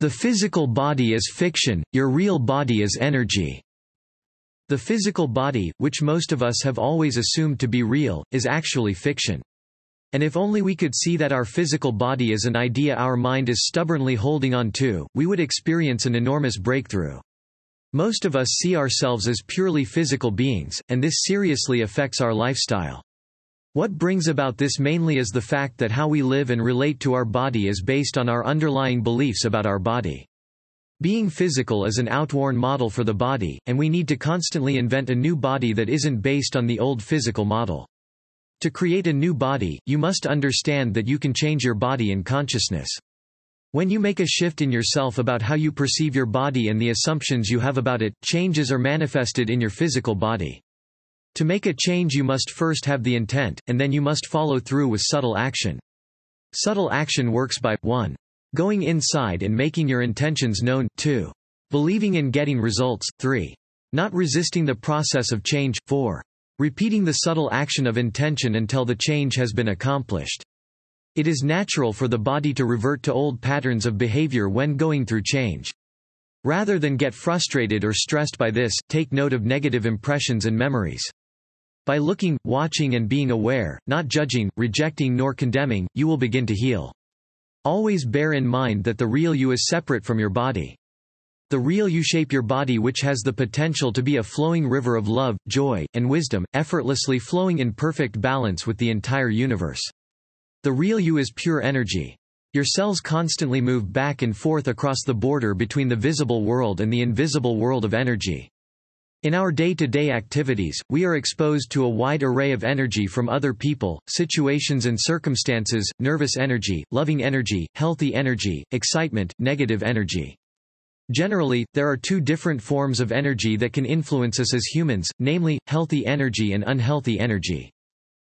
The physical body is fiction, your real body is energy. The physical body, which most of us have always assumed to be real, is actually fiction. And if only we could see that our physical body is an idea our mind is stubbornly holding on to, we would experience an enormous breakthrough. Most of us see ourselves as purely physical beings, and this seriously affects our lifestyle. What brings about this mainly is the fact that how we live and relate to our body is based on our underlying beliefs about our body. Being physical is an outworn model for the body, and we need to constantly invent a new body that isn't based on the old physical model. To create a new body, you must understand that you can change your body and consciousness. When you make a shift in yourself about how you perceive your body and the assumptions you have about it, changes are manifested in your physical body. To make a change you must first have the intent, and then you must follow through with subtle action. Subtle action works by 1. Going inside and making your intentions known 2. Believing in getting results 3. Not resisting the process of change 4. Repeating the subtle action of intention until the change has been accomplished. It is natural for the body to revert to old patterns of behavior when going through change. Rather than get frustrated or stressed by this, take note of negative impressions and memories. By looking, watching and being aware, not judging, rejecting nor condemning, you will begin to heal. Always bear in mind that the real you is separate from your body. The real you shape your body which has the potential to be a flowing river of love, joy, and wisdom, effortlessly flowing in perfect balance with the entire universe. The real you is pure energy. Your cells constantly move back and forth across the border between the visible world and the invisible world of energy. In our day-to-day -day activities, we are exposed to a wide array of energy from other people, situations and circumstances, nervous energy, loving energy, healthy energy, excitement, negative energy. Generally, there are two different forms of energy that can influence us as humans, namely, healthy energy and unhealthy energy.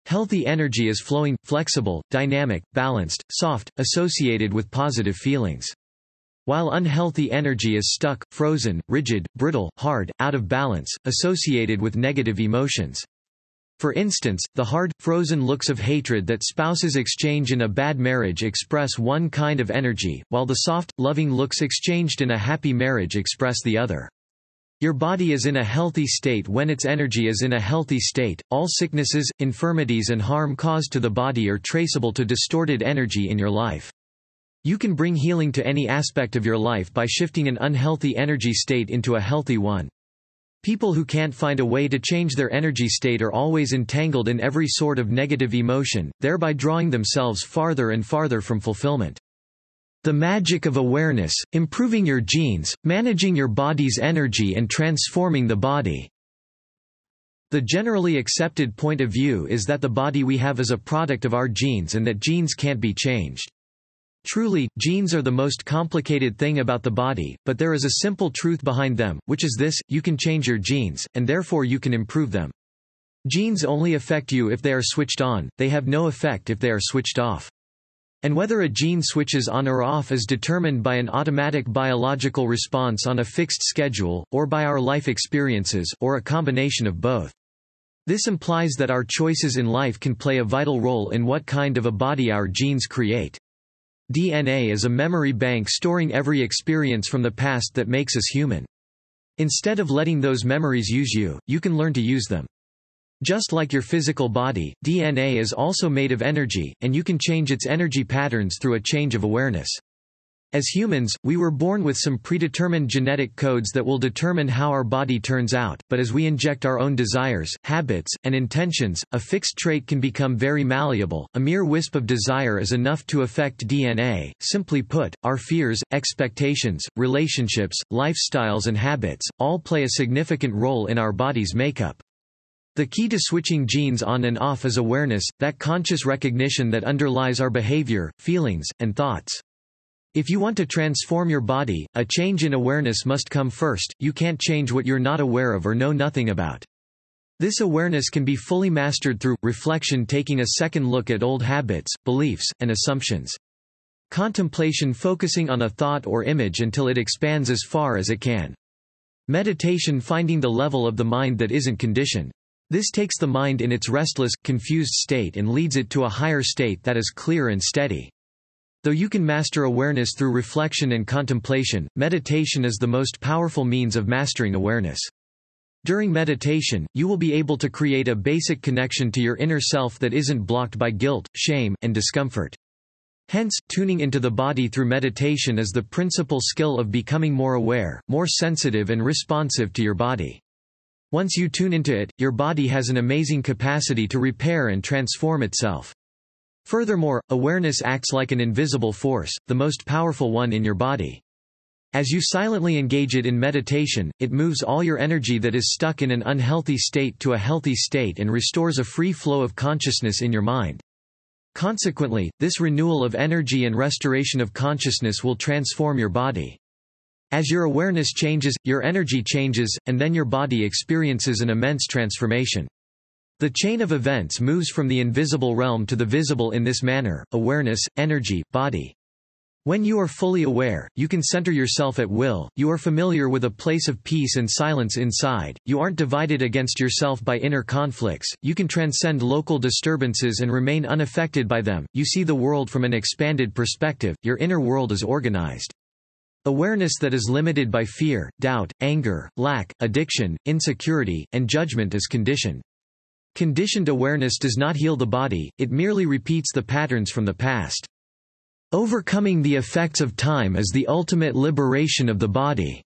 Healthy energy is flowing, flexible, dynamic, balanced, soft, associated with positive feelings while unhealthy energy is stuck, frozen, rigid, brittle, hard, out of balance, associated with negative emotions. For instance, the hard, frozen looks of hatred that spouses exchange in a bad marriage express one kind of energy, while the soft, loving looks exchanged in a happy marriage express the other. Your body is in a healthy state when its energy is in a healthy state. All sicknesses, infirmities, and harm caused to the body are traceable to distorted energy in your life. You can bring healing to any aspect of your life by shifting an unhealthy energy state into a healthy one. People who can't find a way to change their energy state are always entangled in every sort of negative emotion, thereby drawing themselves farther and farther from fulfillment. The magic of awareness, improving your genes, managing your body's energy and transforming the body. The generally accepted point of view is that the body we have is a product of our genes and that genes can't be changed. Truly, genes are the most complicated thing about the body, but there is a simple truth behind them, which is this, you can change your genes, and therefore you can improve them. Genes only affect you if they are switched on, they have no effect if they are switched off. And whether a gene switches on or off is determined by an automatic biological response on a fixed schedule, or by our life experiences, or a combination of both. This implies that our choices in life can play a vital role in what kind of a body our genes create. DNA is a memory bank storing every experience from the past that makes us human. Instead of letting those memories use you, you can learn to use them. Just like your physical body, DNA is also made of energy, and you can change its energy patterns through a change of awareness. As humans, we were born with some predetermined genetic codes that will determine how our body turns out, but as we inject our own desires, habits, and intentions, a fixed trait can become very malleable. A mere wisp of desire is enough to affect DNA. Simply put, our fears, expectations, relationships, lifestyles, and habits all play a significant role in our body's makeup. The key to switching genes on and off is awareness, that conscious recognition that underlies our behavior, feelings, and thoughts. If you want to transform your body, a change in awareness must come first, you can't change what you're not aware of or know nothing about. This awareness can be fully mastered through, reflection taking a second look at old habits, beliefs, and assumptions. Contemplation focusing on a thought or image until it expands as far as it can. Meditation finding the level of the mind that isn't conditioned. This takes the mind in its restless, confused state and leads it to a higher state that is clear and steady. Though you can master awareness through reflection and contemplation, meditation is the most powerful means of mastering awareness. During meditation, you will be able to create a basic connection to your inner self that isn't blocked by guilt, shame, and discomfort. Hence, tuning into the body through meditation is the principal skill of becoming more aware, more sensitive and responsive to your body. Once you tune into it, your body has an amazing capacity to repair and transform itself. Furthermore, awareness acts like an invisible force, the most powerful one in your body. As you silently engage it in meditation, it moves all your energy that is stuck in an unhealthy state to a healthy state and restores a free flow of consciousness in your mind. Consequently, this renewal of energy and restoration of consciousness will transform your body. As your awareness changes, your energy changes, and then your body experiences an immense transformation. The chain of events moves from the invisible realm to the visible in this manner, awareness, energy, body. When you are fully aware, you can center yourself at will, you are familiar with a place of peace and silence inside, you aren't divided against yourself by inner conflicts, you can transcend local disturbances and remain unaffected by them, you see the world from an expanded perspective, your inner world is organized. Awareness that is limited by fear, doubt, anger, lack, addiction, insecurity, and judgment is conditioned. Conditioned awareness does not heal the body, it merely repeats the patterns from the past. Overcoming the effects of time is the ultimate liberation of the body.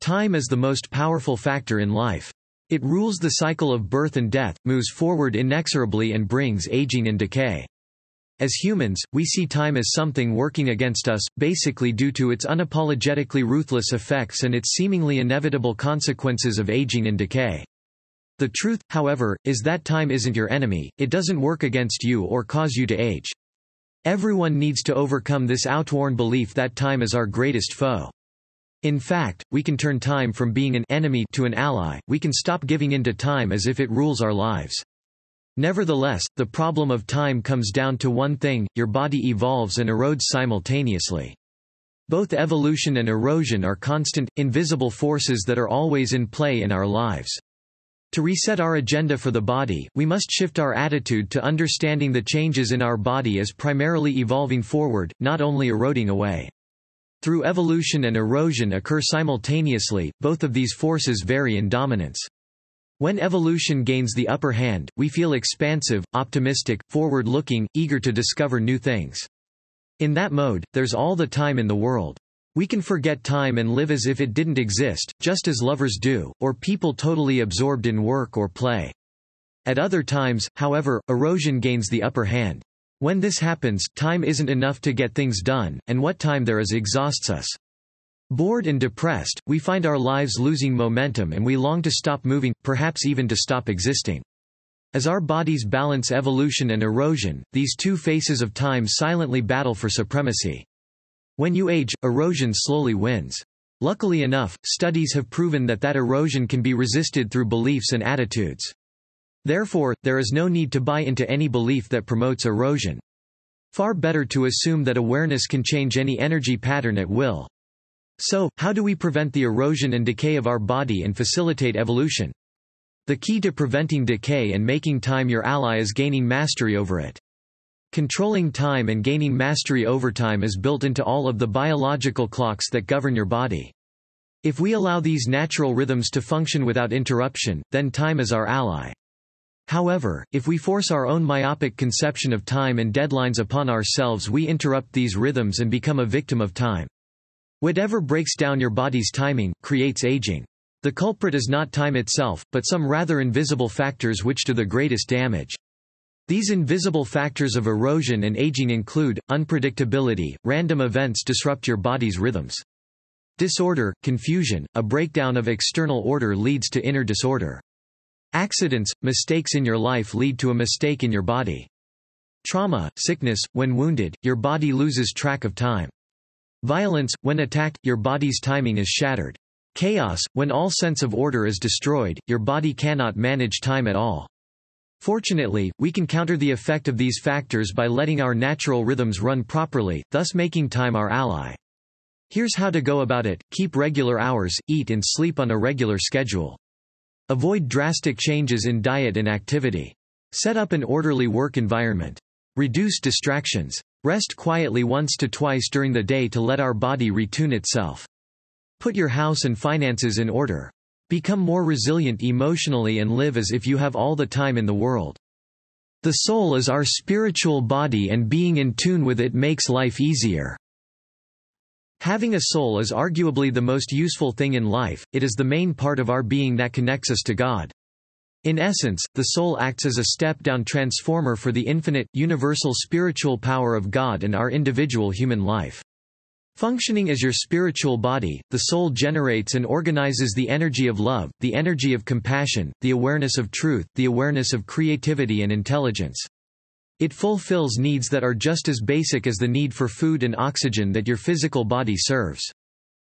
Time is the most powerful factor in life. It rules the cycle of birth and death, moves forward inexorably and brings aging and decay. As humans, we see time as something working against us, basically due to its unapologetically ruthless effects and its seemingly inevitable consequences of aging and decay. The truth, however, is that time isn't your enemy, it doesn't work against you or cause you to age. Everyone needs to overcome this outworn belief that time is our greatest foe. In fact, we can turn time from being an enemy to an ally, we can stop giving in to time as if it rules our lives. Nevertheless, the problem of time comes down to one thing, your body evolves and erodes simultaneously. Both evolution and erosion are constant, invisible forces that are always in play in our lives. To reset our agenda for the body, we must shift our attitude to understanding the changes in our body as primarily evolving forward, not only eroding away. Through evolution and erosion occur simultaneously, both of these forces vary in dominance. When evolution gains the upper hand, we feel expansive, optimistic, forward-looking, eager to discover new things. In that mode, there's all the time in the world. We can forget time and live as if it didn't exist, just as lovers do, or people totally absorbed in work or play. At other times, however, erosion gains the upper hand. When this happens, time isn't enough to get things done, and what time there is exhausts us. Bored and depressed, we find our lives losing momentum and we long to stop moving, perhaps even to stop existing. As our bodies balance evolution and erosion, these two faces of time silently battle for supremacy. When you age, erosion slowly wins. Luckily enough, studies have proven that that erosion can be resisted through beliefs and attitudes. Therefore, there is no need to buy into any belief that promotes erosion. Far better to assume that awareness can change any energy pattern at will. So, how do we prevent the erosion and decay of our body and facilitate evolution? The key to preventing decay and making time your ally is gaining mastery over it. Controlling time and gaining mastery over time is built into all of the biological clocks that govern your body. If we allow these natural rhythms to function without interruption, then time is our ally. However, if we force our own myopic conception of time and deadlines upon ourselves we interrupt these rhythms and become a victim of time. Whatever breaks down your body's timing, creates aging. The culprit is not time itself, but some rather invisible factors which do the greatest damage. These invisible factors of erosion and aging include, unpredictability, random events disrupt your body's rhythms. Disorder, confusion, a breakdown of external order leads to inner disorder. Accidents, mistakes in your life lead to a mistake in your body. Trauma, sickness, when wounded, your body loses track of time. Violence, when attacked, your body's timing is shattered. Chaos, when all sense of order is destroyed, your body cannot manage time at all. Fortunately, we can counter the effect of these factors by letting our natural rhythms run properly, thus making time our ally. Here's how to go about it, keep regular hours, eat and sleep on a regular schedule. Avoid drastic changes in diet and activity. Set up an orderly work environment. Reduce distractions. Rest quietly once to twice during the day to let our body retune itself. Put your house and finances in order. Become more resilient emotionally and live as if you have all the time in the world. The soul is our spiritual body and being in tune with it makes life easier. Having a soul is arguably the most useful thing in life, it is the main part of our being that connects us to God. In essence, the soul acts as a step-down transformer for the infinite, universal spiritual power of God and our individual human life. Functioning as your spiritual body, the soul generates and organizes the energy of love, the energy of compassion, the awareness of truth, the awareness of creativity and intelligence. It fulfills needs that are just as basic as the need for food and oxygen that your physical body serves.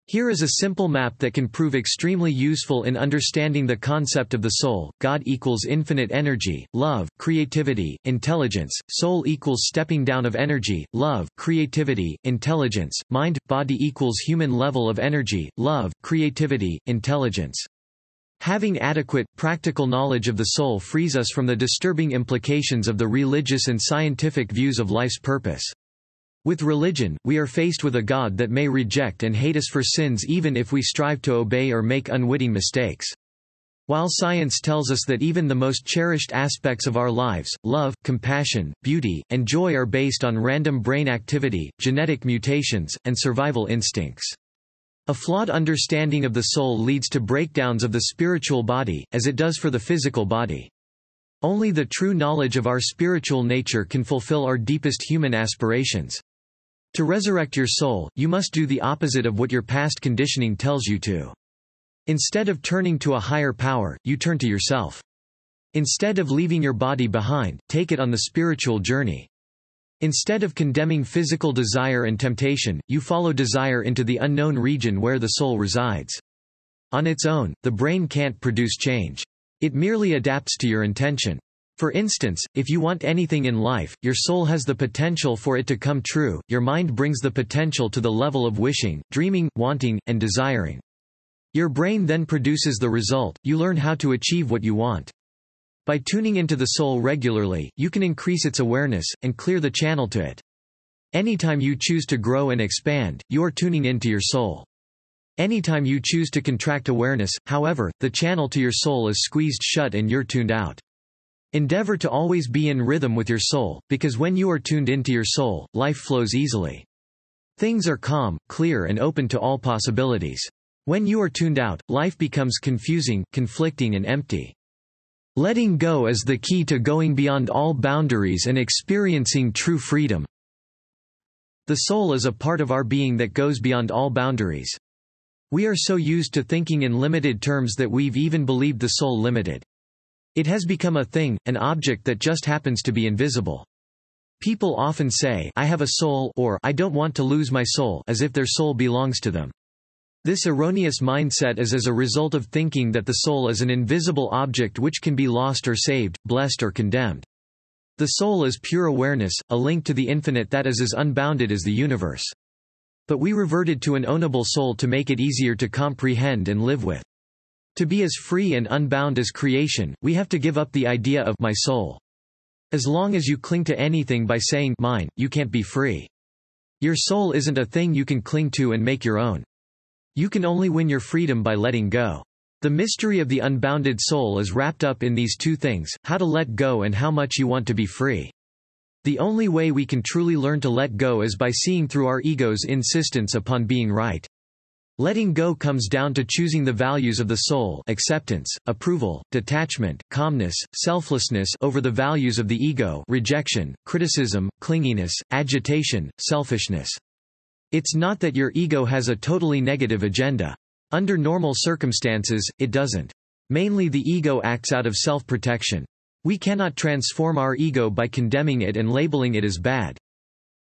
Here is a simple map that can prove extremely useful in understanding the concept of the soul. God equals infinite energy, love, creativity, intelligence. Soul equals stepping down of energy, love, creativity, intelligence. Mind, body equals human level of energy, love, creativity, intelligence. Having adequate, practical knowledge of the soul frees us from the disturbing implications of the religious and scientific views of life's purpose. With religion, we are faced with a God that may reject and hate us for sins even if we strive to obey or make unwitting mistakes. While science tells us that even the most cherished aspects of our lives, love, compassion, beauty, and joy are based on random brain activity, genetic mutations, and survival instincts. A flawed understanding of the soul leads to breakdowns of the spiritual body, as it does for the physical body. Only the true knowledge of our spiritual nature can fulfill our deepest human aspirations. To resurrect your soul, you must do the opposite of what your past conditioning tells you to. Instead of turning to a higher power, you turn to yourself. Instead of leaving your body behind, take it on the spiritual journey. Instead of condemning physical desire and temptation, you follow desire into the unknown region where the soul resides. On its own, the brain can't produce change. It merely adapts to your intention. For instance, if you want anything in life, your soul has the potential for it to come true, your mind brings the potential to the level of wishing, dreaming, wanting, and desiring. Your brain then produces the result, you learn how to achieve what you want. By tuning into the soul regularly, you can increase its awareness, and clear the channel to it. Anytime you choose to grow and expand, you are tuning into your soul. Anytime you choose to contract awareness, however, the channel to your soul is squeezed shut and you're tuned out. Endeavor to always be in rhythm with your soul, because when you are tuned into your soul, life flows easily. Things are calm, clear and open to all possibilities. When you are tuned out, life becomes confusing, conflicting and empty. Letting go is the key to going beyond all boundaries and experiencing true freedom. The soul is a part of our being that goes beyond all boundaries. We are so used to thinking in limited terms that we've even believed the soul limited. It has become a thing, an object that just happens to be invisible. People often say, I have a soul or I don't want to lose my soul as if their soul belongs to them. This erroneous mindset is as a result of thinking that the soul is an invisible object which can be lost or saved, blessed or condemned. The soul is pure awareness, a link to the infinite that is as unbounded as the universe. But we reverted to an ownable soul to make it easier to comprehend and live with. To be as free and unbound as creation, we have to give up the idea of my soul. As long as you cling to anything by saying mine, you can't be free. Your soul isn't a thing you can cling to and make your own. You can only win your freedom by letting go. The mystery of the unbounded soul is wrapped up in these two things, how to let go and how much you want to be free. The only way we can truly learn to let go is by seeing through our ego's insistence upon being right. Letting go comes down to choosing the values of the soul acceptance, approval, detachment, calmness, selflessness over the values of the ego rejection, criticism, clinginess, agitation, selfishness. It's not that your ego has a totally negative agenda. Under normal circumstances, it doesn't. Mainly the ego acts out of self-protection. We cannot transform our ego by condemning it and labeling it as bad.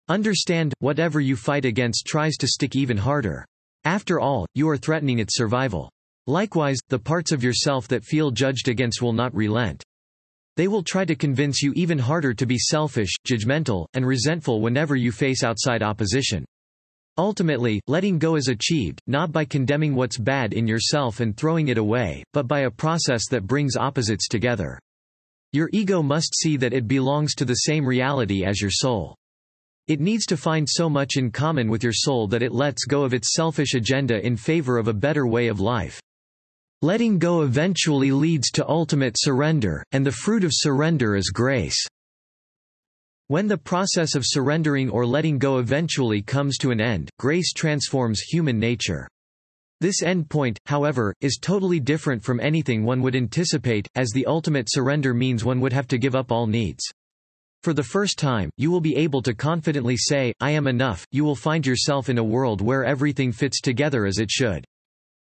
Understand, whatever you fight against tries to stick even harder. After all, you are threatening its survival. Likewise, the parts of yourself that feel judged against will not relent. They will try to convince you even harder to be selfish, judgmental, and resentful whenever you face outside opposition. Ultimately, letting go is achieved, not by condemning what's bad in yourself and throwing it away, but by a process that brings opposites together. Your ego must see that it belongs to the same reality as your soul. It needs to find so much in common with your soul that it lets go of its selfish agenda in favor of a better way of life. Letting go eventually leads to ultimate surrender, and the fruit of surrender is grace. When the process of surrendering or letting go eventually comes to an end, grace transforms human nature. This end point, however, is totally different from anything one would anticipate, as the ultimate surrender means one would have to give up all needs. For the first time, you will be able to confidently say, I am enough, you will find yourself in a world where everything fits together as it should.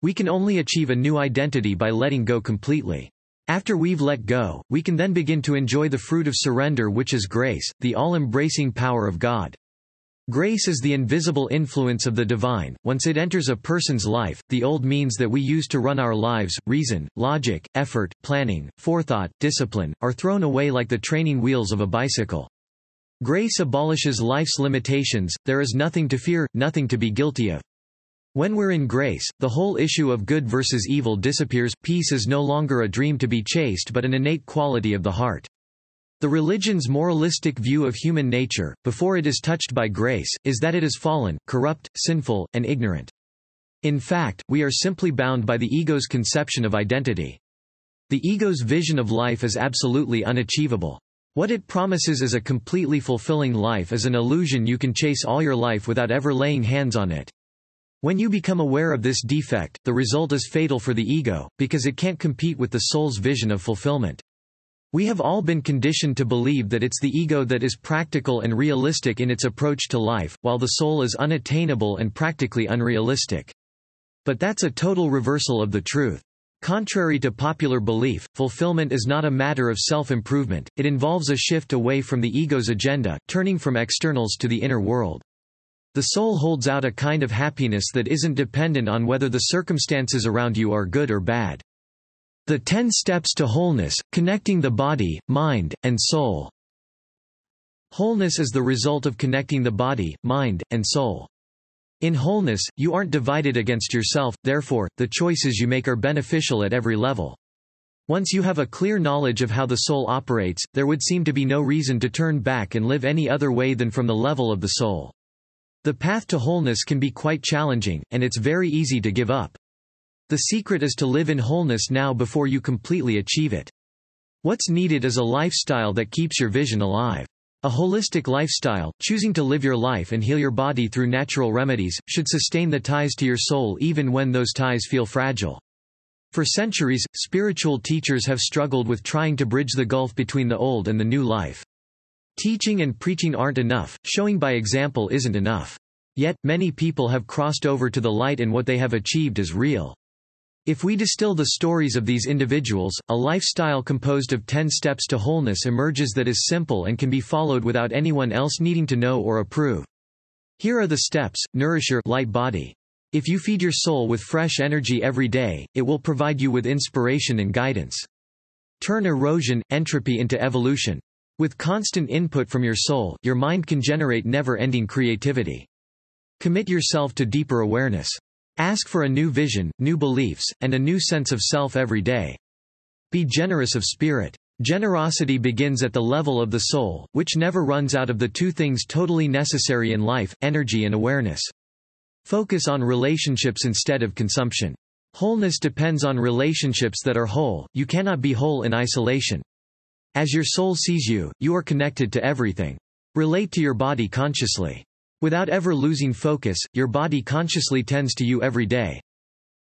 We can only achieve a new identity by letting go completely. After we've let go, we can then begin to enjoy the fruit of surrender which is grace, the all-embracing power of God. Grace is the invisible influence of the divine. Once it enters a person's life, the old means that we use to run our lives, reason, logic, effort, planning, forethought, discipline, are thrown away like the training wheels of a bicycle. Grace abolishes life's limitations, there is nothing to fear, nothing to be guilty of. When we're in grace, the whole issue of good versus evil disappears, peace is no longer a dream to be chased but an innate quality of the heart. The religion's moralistic view of human nature, before it is touched by grace, is that it is fallen, corrupt, sinful, and ignorant. In fact, we are simply bound by the ego's conception of identity. The ego's vision of life is absolutely unachievable. What it promises as a completely fulfilling life is an illusion you can chase all your life without ever laying hands on it. When you become aware of this defect, the result is fatal for the ego, because it can't compete with the soul's vision of fulfillment. We have all been conditioned to believe that it's the ego that is practical and realistic in its approach to life, while the soul is unattainable and practically unrealistic. But that's a total reversal of the truth. Contrary to popular belief, fulfillment is not a matter of self-improvement, it involves a shift away from the ego's agenda, turning from externals to the inner world. The soul holds out a kind of happiness that isn't dependent on whether the circumstances around you are good or bad. The Ten Steps to Wholeness, connecting the body, mind, and soul. Wholeness is the result of connecting the body, mind, and soul. In wholeness, you aren't divided against yourself, therefore, the choices you make are beneficial at every level. Once you have a clear knowledge of how the soul operates, there would seem to be no reason to turn back and live any other way than from the level of the soul. The path to wholeness can be quite challenging, and it's very easy to give up. The secret is to live in wholeness now before you completely achieve it. What's needed is a lifestyle that keeps your vision alive. A holistic lifestyle, choosing to live your life and heal your body through natural remedies, should sustain the ties to your soul even when those ties feel fragile. For centuries, spiritual teachers have struggled with trying to bridge the gulf between the old and the new life. Teaching and preaching aren't enough, showing by example isn't enough. Yet, many people have crossed over to the light and what they have achieved is real. If we distill the stories of these individuals, a lifestyle composed of ten steps to wholeness emerges that is simple and can be followed without anyone else needing to know or approve. Here are the steps, nourish your light body. If you feed your soul with fresh energy every day, it will provide you with inspiration and guidance. Turn erosion, entropy into evolution. With constant input from your soul, your mind can generate never-ending creativity. Commit yourself to deeper awareness. Ask for a new vision, new beliefs, and a new sense of self every day. Be generous of spirit. Generosity begins at the level of the soul, which never runs out of the two things totally necessary in life, energy and awareness. Focus on relationships instead of consumption. Wholeness depends on relationships that are whole, you cannot be whole in isolation. As your soul sees you, you are connected to everything. Relate to your body consciously. Without ever losing focus, your body consciously tends to you every day.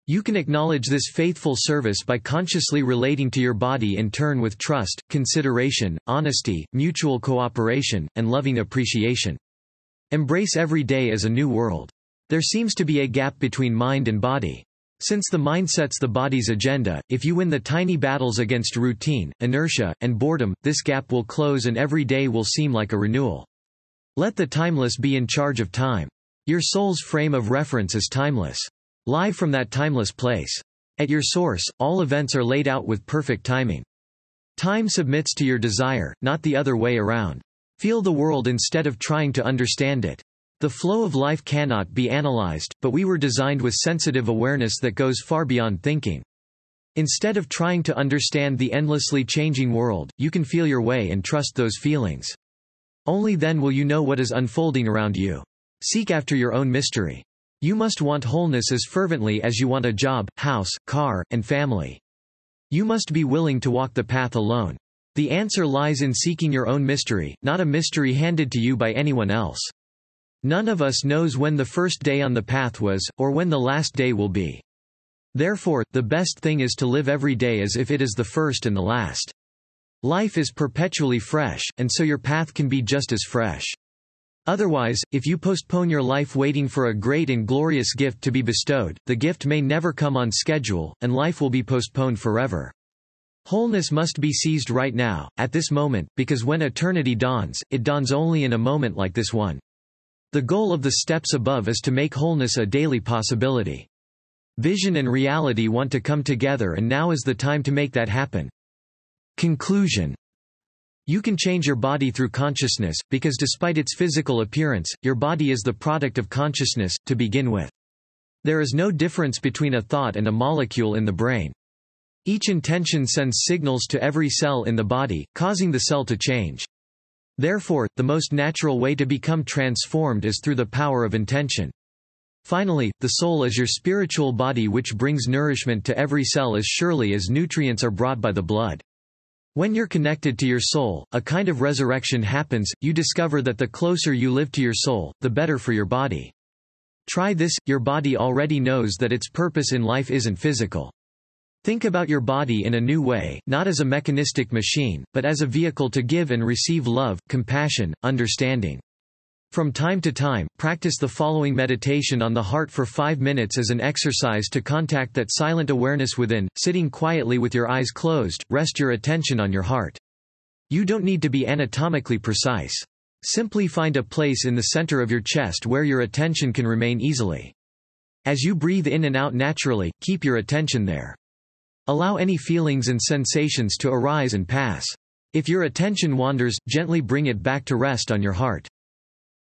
You can acknowledge this faithful service by consciously relating to your body in turn with trust, consideration, honesty, mutual cooperation, and loving appreciation. Embrace every day as a new world. There seems to be a gap between mind and body. Since the mind sets the body's agenda, if you win the tiny battles against routine, inertia, and boredom, this gap will close and every day will seem like a renewal. Let the timeless be in charge of time. Your soul's frame of reference is timeless. Live from that timeless place. At your source, all events are laid out with perfect timing. Time submits to your desire, not the other way around. Feel the world instead of trying to understand it. The flow of life cannot be analyzed, but we were designed with sensitive awareness that goes far beyond thinking. Instead of trying to understand the endlessly changing world, you can feel your way and trust those feelings. Only then will you know what is unfolding around you. Seek after your own mystery. You must want wholeness as fervently as you want a job, house, car, and family. You must be willing to walk the path alone. The answer lies in seeking your own mystery, not a mystery handed to you by anyone else. None of us knows when the first day on the path was, or when the last day will be. Therefore, the best thing is to live every day as if it is the first and the last. Life is perpetually fresh, and so your path can be just as fresh. Otherwise, if you postpone your life waiting for a great and glorious gift to be bestowed, the gift may never come on schedule, and life will be postponed forever. Wholeness must be seized right now, at this moment, because when eternity dawns, it dawns only in a moment like this one. The goal of the steps above is to make wholeness a daily possibility. Vision and reality want to come together and now is the time to make that happen. Conclusion you can change your body through consciousness, because despite its physical appearance, your body is the product of consciousness, to begin with. There is no difference between a thought and a molecule in the brain. Each intention sends signals to every cell in the body, causing the cell to change. Therefore, the most natural way to become transformed is through the power of intention. Finally, the soul is your spiritual body which brings nourishment to every cell as surely as nutrients are brought by the blood. When you're connected to your soul, a kind of resurrection happens, you discover that the closer you live to your soul, the better for your body. Try this, your body already knows that its purpose in life isn't physical. Think about your body in a new way, not as a mechanistic machine, but as a vehicle to give and receive love, compassion, understanding. From time to time, practice the following meditation on the heart for five minutes as an exercise to contact that silent awareness within. Sitting quietly with your eyes closed, rest your attention on your heart. You don't need to be anatomically precise. Simply find a place in the center of your chest where your attention can remain easily. As you breathe in and out naturally, keep your attention there. Allow any feelings and sensations to arise and pass. If your attention wanders, gently bring it back to rest on your heart.